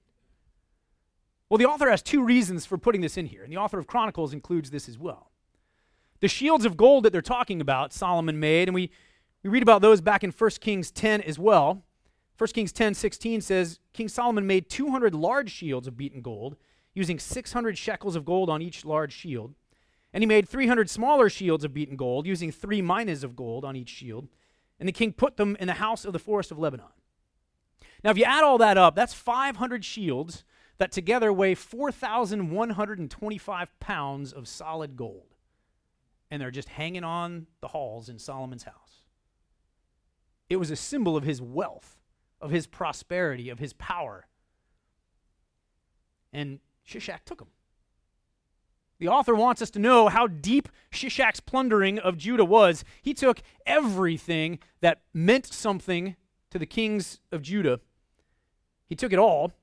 Well, the author has two reasons for putting this in here, and the author of Chronicles includes this as well. The shields of gold that they're talking about, Solomon made, and we, we read about those back in 1 Kings 10 as well. 1 Kings 10 16 says King Solomon made 200 large shields of beaten gold, using 600 shekels of gold on each large shield. And he made 300 smaller shields of beaten gold, using three minas of gold on each shield. and the king put them in the house of the forest of Lebanon. Now, if you add all that up, that's 500 shields that together weigh 4,125 pounds of solid gold. And they're just hanging on the halls in Solomon's house. It was a symbol of his wealth, of his prosperity, of his power. And Shishak took them. The author wants us to know how deep Shishak's plundering of Judah was. He took everything that meant something to the kings of Judah, he took it all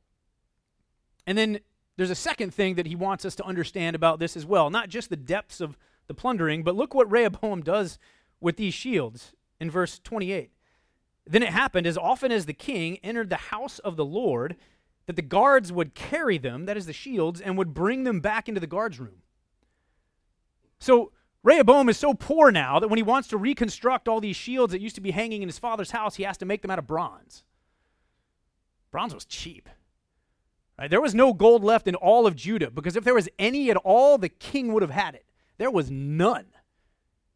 and then there's a second thing that he wants us to understand about this as well. Not just the depths of the plundering, but look what Rehoboam does with these shields in verse 28. Then it happened, as often as the king entered the house of the Lord, that the guards would carry them, that is the shields, and would bring them back into the guards' room. So Rehoboam is so poor now that when he wants to reconstruct all these shields that used to be hanging in his father's house, he has to make them out of bronze. Bronze was cheap. Right? There was no gold left in all of Judah because if there was any at all, the king would have had it. There was none.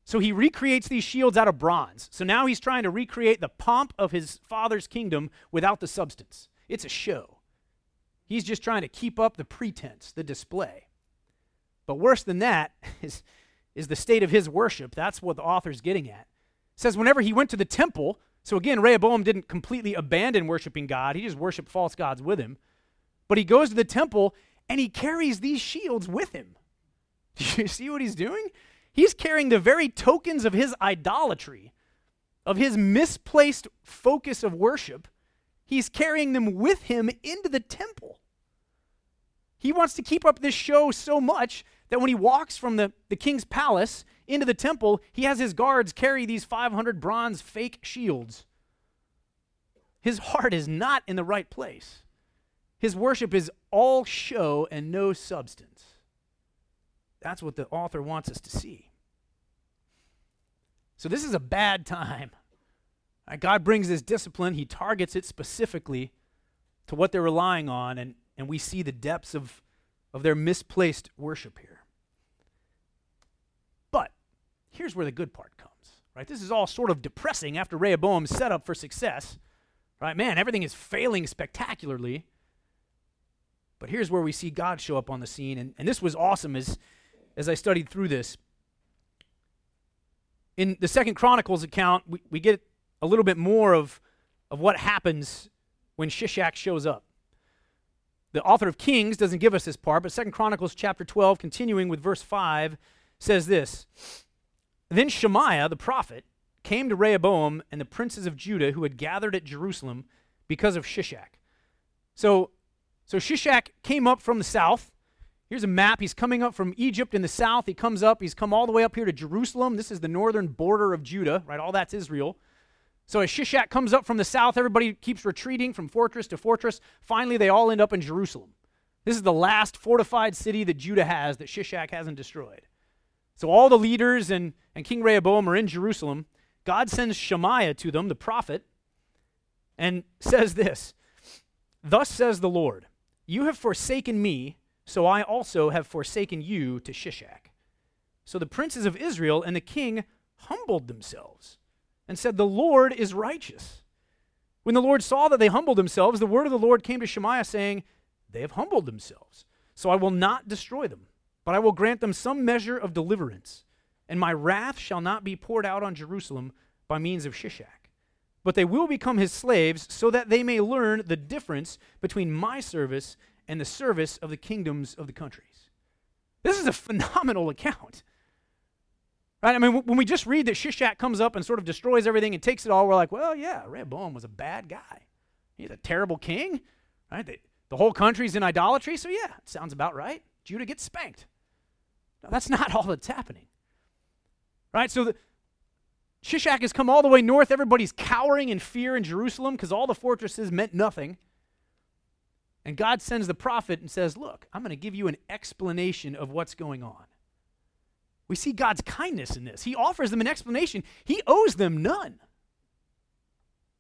So he recreates these shields out of bronze. So now he's trying to recreate the pomp of his father's kingdom without the substance. It's a show. He's just trying to keep up the pretense, the display. But worse than that is, is the state of his worship. That's what the author's getting at. It says whenever he went to the temple, so again, Rehoboam didn't completely abandon worshiping God, he just worshiped false gods with him. But he goes to the temple and he carries these shields with him. Do you see what he's doing? He's carrying the very tokens of his idolatry, of his misplaced focus of worship. He's carrying them with him into the temple. He wants to keep up this show so much that when he walks from the, the king's palace into the temple, he has his guards carry these 500 bronze fake shields. His heart is not in the right place. His worship is all show and no substance. That's what the author wants us to see. So, this is a bad time. God brings this discipline, He targets it specifically to what they're relying on, and, and we see the depths of, of their misplaced worship here. But here's where the good part comes, right? This is all sort of depressing after Rehoboam's set up for success, right? Man, everything is failing spectacularly. But here's where we see God show up on the scene. And, and this was awesome as, as I studied through this. In the Second Chronicles account, we, we get a little bit more of, of what happens when Shishak shows up. The author of Kings doesn't give us this part, but Second Chronicles chapter 12, continuing with verse 5, says this Then Shemaiah the prophet came to Rehoboam and the princes of Judah who had gathered at Jerusalem because of Shishak. So so Shishak came up from the south. Here's a map. He's coming up from Egypt in the south. He comes up. He's come all the way up here to Jerusalem. This is the northern border of Judah, right? All that's Israel. So as Shishak comes up from the south, everybody keeps retreating from fortress to fortress. Finally, they all end up in Jerusalem. This is the last fortified city that Judah has that Shishak hasn't destroyed. So all the leaders and, and King Rehoboam are in Jerusalem. God sends Shemaiah to them, the prophet, and says this Thus says the Lord you have forsaken me, so I also have forsaken you to Shishak. So the princes of Israel and the king humbled themselves and said, The Lord is righteous. When the Lord saw that they humbled themselves, the word of the Lord came to Shemaiah, saying, They have humbled themselves, so I will not destroy them, but I will grant them some measure of deliverance, and my wrath shall not be poured out on Jerusalem by means of Shishak but they will become his slaves so that they may learn the difference between my service and the service of the kingdoms of the countries. This is a phenomenal account. Right? I mean, when we just read that Shishak comes up and sort of destroys everything and takes it all, we're like, well, yeah, Rehoboam was a bad guy. He's a terrible king. Right? The, the whole country's in idolatry, so yeah, it sounds about right. Judah gets spanked. No, that's not all that's happening. Right? So the, Shishak has come all the way north. Everybody's cowering in fear in Jerusalem because all the fortresses meant nothing. And God sends the prophet and says, Look, I'm going to give you an explanation of what's going on. We see God's kindness in this. He offers them an explanation. He owes them none.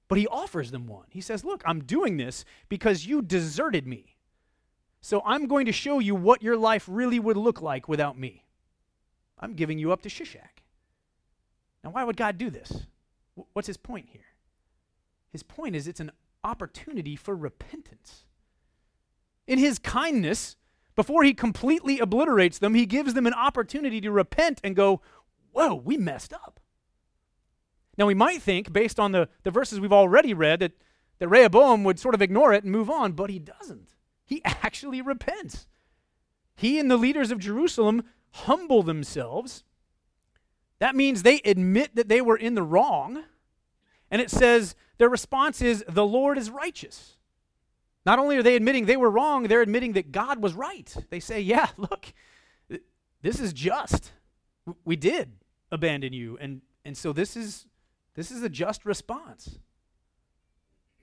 But he offers them one. He says, Look, I'm doing this because you deserted me. So I'm going to show you what your life really would look like without me. I'm giving you up to Shishak. Now, why would God do this? What's his point here? His point is it's an opportunity for repentance. In his kindness, before he completely obliterates them, he gives them an opportunity to repent and go, Whoa, we messed up. Now, we might think, based on the, the verses we've already read, that, that Rehoboam would sort of ignore it and move on, but he doesn't. He actually repents. He and the leaders of Jerusalem humble themselves. That means they admit that they were in the wrong. And it says their response is, The Lord is righteous. Not only are they admitting they were wrong, they're admitting that God was right. They say, Yeah, look, this is just. We did abandon you. And, and so this is, this is a just response.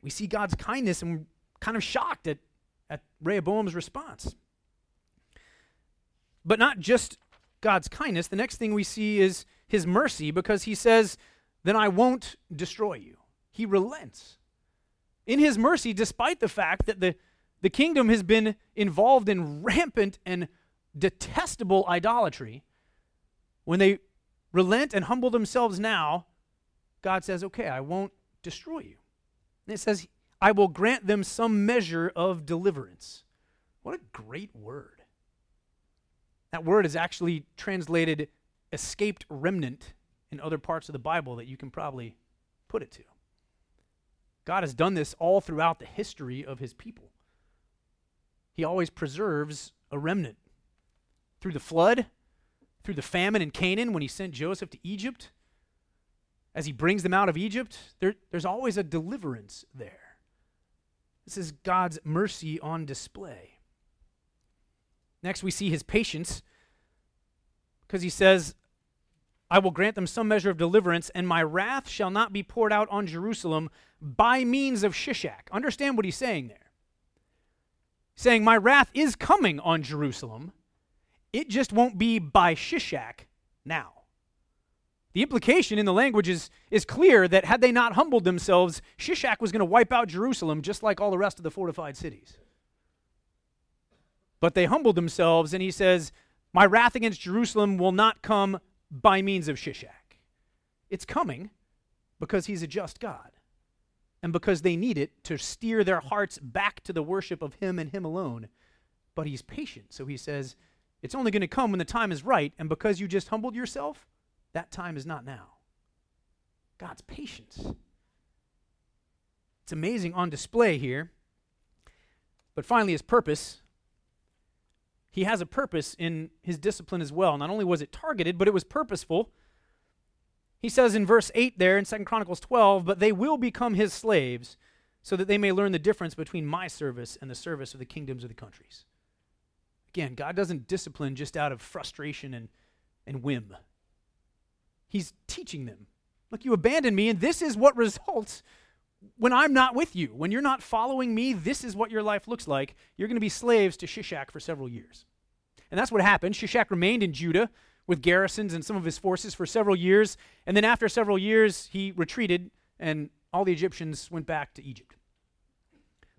We see God's kindness and we're kind of shocked at, at Rehoboam's response. But not just God's kindness. The next thing we see is his mercy because he says, Then I won't destroy you. He relents. In his mercy, despite the fact that the, the kingdom has been involved in rampant and detestable idolatry, when they relent and humble themselves now, God says, Okay, I won't destroy you. And it says, I will grant them some measure of deliverance. What a great word. That word is actually translated escaped remnant in other parts of the Bible that you can probably put it to. God has done this all throughout the history of his people. He always preserves a remnant. Through the flood, through the famine in Canaan when he sent Joseph to Egypt, as he brings them out of Egypt, there, there's always a deliverance there. This is God's mercy on display. Next, we see his patience because he says, I will grant them some measure of deliverance, and my wrath shall not be poured out on Jerusalem by means of Shishak. Understand what he's saying there. saying, My wrath is coming on Jerusalem. It just won't be by Shishak now. The implication in the language is, is clear that had they not humbled themselves, Shishak was going to wipe out Jerusalem just like all the rest of the fortified cities. But they humbled themselves, and he says, My wrath against Jerusalem will not come by means of Shishak. It's coming because he's a just God and because they need it to steer their hearts back to the worship of him and him alone. But he's patient, so he says, It's only going to come when the time is right, and because you just humbled yourself, that time is not now. God's patience. It's amazing on display here. But finally, his purpose he has a purpose in his discipline as well. Not only was it targeted, but it was purposeful. He says in verse 8 there in 2 Chronicles 12, but they will become his slaves so that they may learn the difference between my service and the service of the kingdoms of the countries. Again, God doesn't discipline just out of frustration and, and whim. He's teaching them. Look, you abandoned me, and this is what results when I'm not with you, when you're not following me, this is what your life looks like. You're going to be slaves to Shishak for several years. And that's what happened. Shishak remained in Judah with garrisons and some of his forces for several years. And then after several years, he retreated, and all the Egyptians went back to Egypt.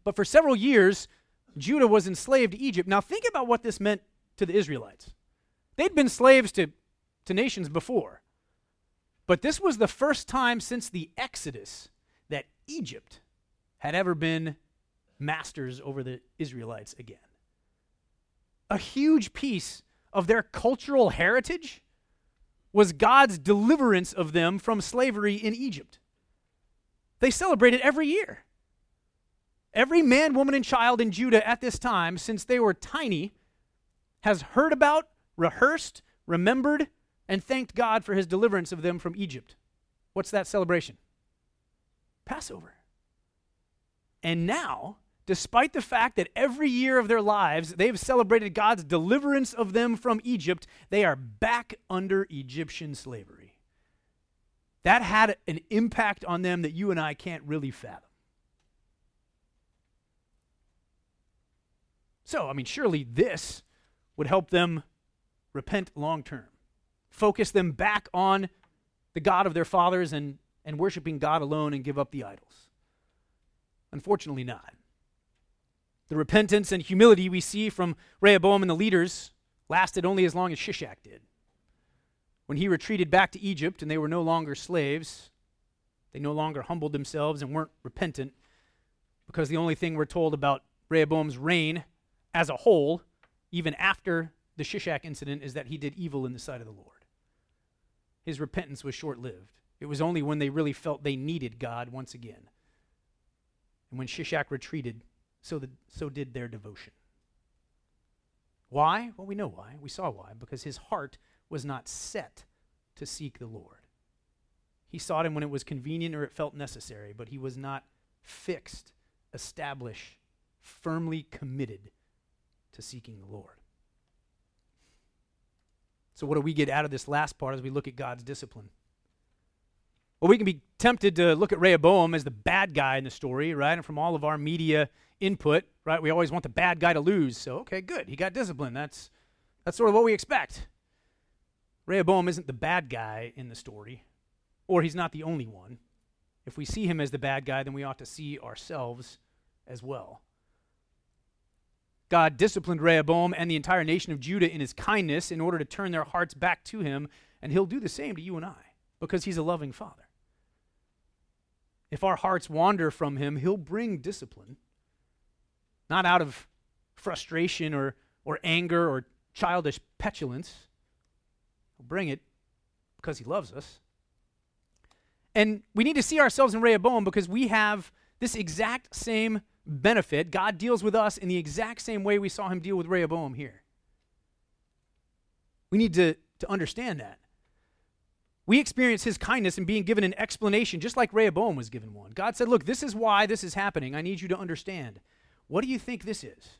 But for several years, Judah was enslaved to Egypt. Now, think about what this meant to the Israelites. They'd been slaves to, to nations before. But this was the first time since the Exodus Egypt had ever been masters over the Israelites again. A huge piece of their cultural heritage was God's deliverance of them from slavery in Egypt. They celebrated every year. Every man, woman, and child in Judah at this time, since they were tiny, has heard about, rehearsed, remembered, and thanked God for his deliverance of them from Egypt. What's that celebration? Passover. And now, despite the fact that every year of their lives they've celebrated God's deliverance of them from Egypt, they are back under Egyptian slavery. That had an impact on them that you and I can't really fathom. So, I mean, surely this would help them repent long term, focus them back on the God of their fathers and, and worshiping God alone and give up the idols. Unfortunately, not. The repentance and humility we see from Rehoboam and the leaders lasted only as long as Shishak did. When he retreated back to Egypt and they were no longer slaves, They no longer humbled themselves and weren't repentant because the only thing we're told about Rehoboam's reign as a whole, even after the Shishak incident, is that he did evil in the sight of the Lord. His repentance was short lived. It was only when they really felt they needed God once again. And when Shishak retreated, so, the, so did their devotion. Why? Well, we know why. We saw why. Because his heart was not set to seek the Lord. He sought him when it was convenient or it felt necessary, but he was not fixed, established, firmly committed to seeking the Lord. So, what do we get out of this last part as we look at God's discipline? Well, we can be tempted to look at Rehoboam as the bad guy in the story, right? And from all of our media input, right, we always want the bad guy to lose. So, okay, good. He got discipline. That's, that's sort of what we expect. Rehoboam isn't the bad guy in the story, or he's not the only one. If we see him as the bad guy, then we ought to see ourselves as well. God disciplined Rehoboam and the entire nation of Judah in his kindness in order to turn their hearts back to him, and he'll do the same to you and I because he's a loving father. If our hearts wander from him, he'll bring discipline, not out of frustration or, or anger or childish petulance. He'll bring it because he loves us. And we need to see ourselves in Rehoboam because we have this exact same benefit. God deals with us in the exact same way we saw him deal with Rehoboam here. We need to, to understand that. We experience his kindness in being given an explanation, just like Rehoboam was given one. God said, Look, this is why this is happening. I need you to understand. What do you think this is?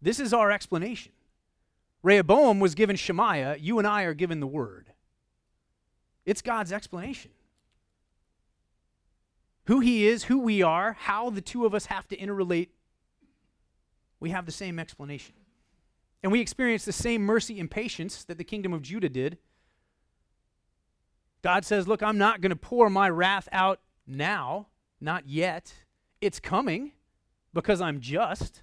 This is our explanation. Rehoboam was given Shemaiah. You and I are given the word. It's God's explanation. Who he is, who we are, how the two of us have to interrelate, we have the same explanation. And we experience the same mercy and patience that the kingdom of Judah did. God says, Look, I'm not going to pour my wrath out now, not yet. It's coming because I'm just,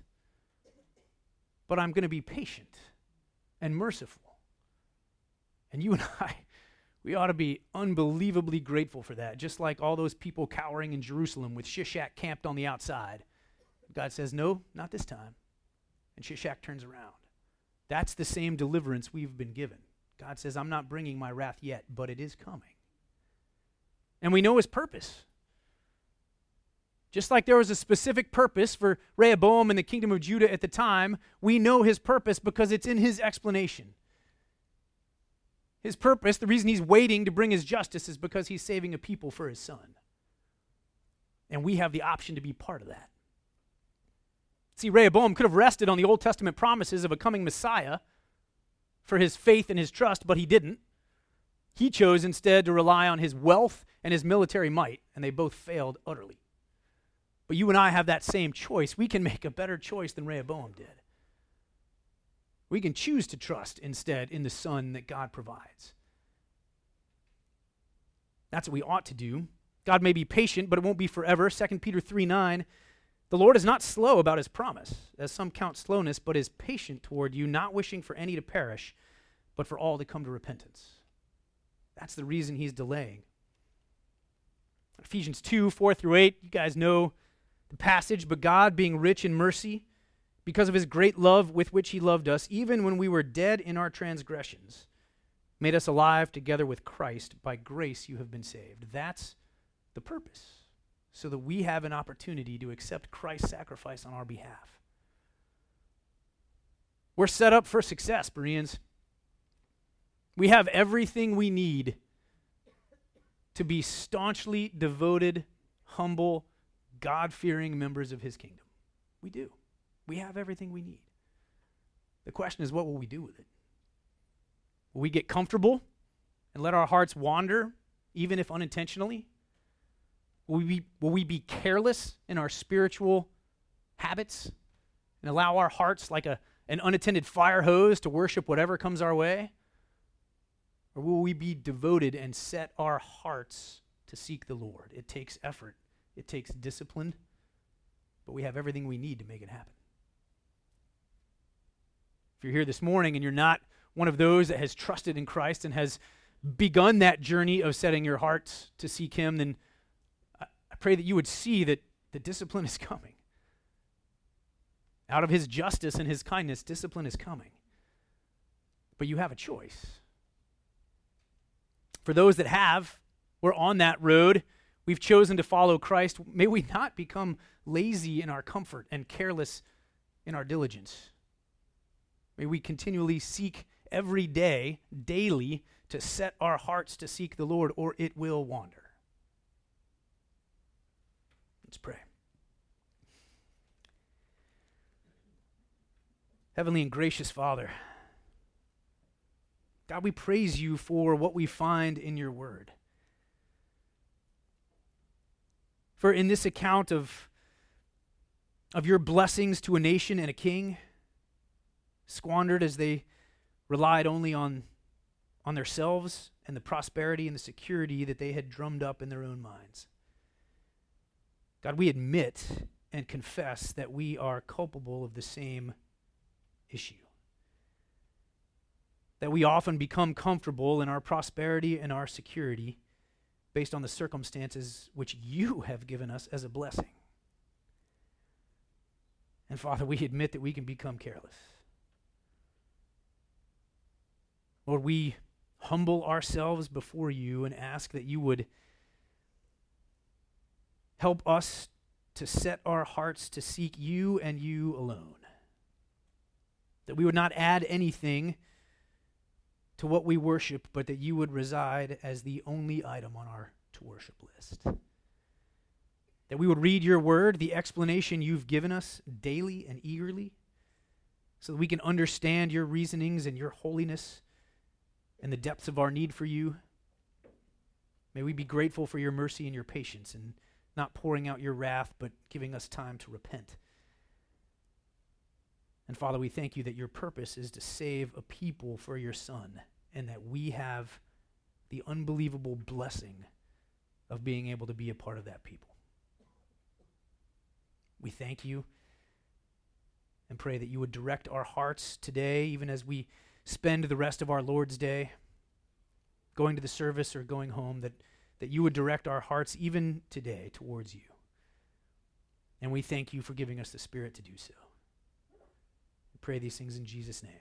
but I'm going to be patient and merciful. And you and I, we ought to be unbelievably grateful for that, just like all those people cowering in Jerusalem with Shishak camped on the outside. God says, No, not this time. And Shishak turns around. That's the same deliverance we've been given. God says, I'm not bringing my wrath yet, but it is coming. And we know his purpose. Just like there was a specific purpose for Rehoboam and the kingdom of Judah at the time, we know his purpose because it's in his explanation. His purpose, the reason he's waiting to bring his justice, is because he's saving a people for his son. And we have the option to be part of that. See, Rehoboam could have rested on the Old Testament promises of a coming Messiah for his faith and his trust, but he didn't. He chose instead to rely on his wealth and his military might, and they both failed utterly. But you and I have that same choice. We can make a better choice than Rehoboam did. We can choose to trust instead in the Son that God provides. That's what we ought to do. God may be patient, but it won't be forever. 2 Peter 3 9. The Lord is not slow about his promise, as some count slowness, but is patient toward you, not wishing for any to perish, but for all to come to repentance. That's the reason he's delaying. Ephesians 2 4 through 8, you guys know the passage, but God, being rich in mercy, because of his great love with which he loved us, even when we were dead in our transgressions, made us alive together with Christ. By grace you have been saved. That's the purpose, so that we have an opportunity to accept Christ's sacrifice on our behalf. We're set up for success, Bereans. We have everything we need to be staunchly devoted, humble, God fearing members of his kingdom. We do. We have everything we need. The question is, what will we do with it? Will we get comfortable and let our hearts wander, even if unintentionally? Will we be, will we be careless in our spiritual habits and allow our hearts, like a, an unattended fire hose, to worship whatever comes our way? Or will we be devoted and set our hearts to seek the Lord? It takes effort, it takes discipline, but we have everything we need to make it happen. If you're here this morning and you're not one of those that has trusted in Christ and has begun that journey of setting your hearts to seek Him, then I, pray that you would see that the discipline is coming. Out of His justice and His kindness, discipline is coming. But you have a choice. For those that have, we're on that road. We've chosen to follow Christ. May we not become lazy in our comfort and careless in our diligence. May we continually seek every day, daily, to set our hearts to seek the Lord, or it will wander. Let's pray. Heavenly and gracious Father, God, we praise you for what we find in your word. For in this account of, of your blessings to a nation and a king, squandered as they relied only on, on themselves and the prosperity and the security that they had drummed up in their own minds. God, we admit and confess that we are culpable of the same issue. That we often become comfortable in our prosperity and our security based on the circumstances which you have given us as a blessing. And Father, we admit that we can become careless. Lord, we humble ourselves before you and ask that you would help us to set our hearts to seek you and you alone. That we would not add anything to what we worship, but that you would reside as the only item on our to worship list. That we would read your word, the explanation you've given us daily and eagerly, so that we can understand your reasonings and your holiness and the depths of our need for you. May we be grateful for your mercy and your patience and not pouring out your wrath, but giving us time to repent. And Father, we thank you that your purpose is to save a people for your Son, and that we have the unbelievable blessing of being able to be a part of that people. We thank you and pray that you would direct our hearts today, even as we spend the rest of our Lord's Day going to the service or going home, that, that you would direct our hearts even today towards you. And we thank you for giving us the Spirit to do so. Pray these things in Jesus' name.